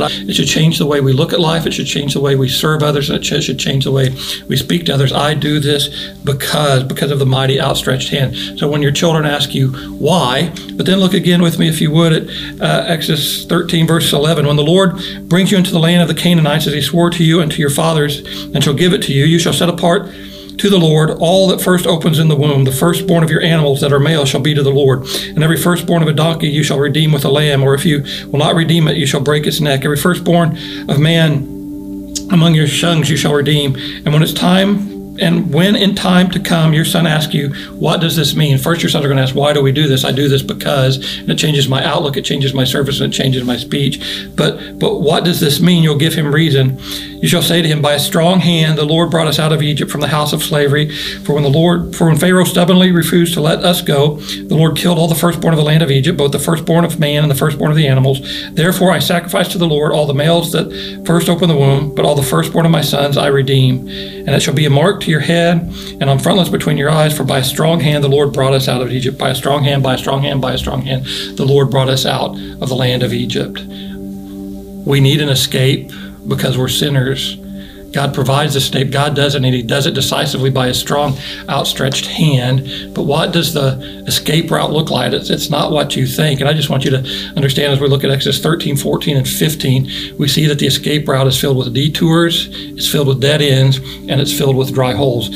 but it should change the way we look at life. It should change the way we serve others, and it should change the way we speak to others. I do this because because of the mighty outstretched hand. So when your children ask you why, but then look again with me, if you would, at uh, Exodus 13, verse 11. When the Lord brings you into the land of the Canaanites, as He swore to you and to your fathers, and shall give it to you, you shall set apart to the Lord all that first opens in the womb. The firstborn of your animals that are male shall be to the Lord. And every firstborn of a donkey you shall redeem with a lamb, or if you will not redeem it, you shall break its neck. Every firstborn of man among your sons you shall redeem. And when it's time and when in time to come your son asks you, what does this mean? First, your sons are going to ask, why do we do this? I do this because, and it changes my outlook, it changes my service, and it changes my speech. But, but what does this mean? You'll give him reason. You shall say to him, By a strong hand the Lord brought us out of Egypt from the house of slavery. For when the Lord, for when Pharaoh stubbornly refused to let us go, the Lord killed all the firstborn of the land of Egypt, both the firstborn of man and the firstborn of the animals. Therefore I sacrifice to the Lord all the males that first open the womb, but all the firstborn of my sons I redeem. And it shall be a mark to your head and on frontlets between your eyes. For by a strong hand the Lord brought us out of Egypt. By a strong hand, by a strong hand, by a strong hand, the Lord brought us out of the land of Egypt. We need an escape because we're sinners. God provides the escape. God does it, and He does it decisively by a strong, outstretched hand. But what does the escape route look like? It's, it's not what you think. And I just want you to understand as we look at Exodus 13, 14, and 15, we see that the escape route is filled with detours, it's filled with dead ends, and it's filled with dry holes.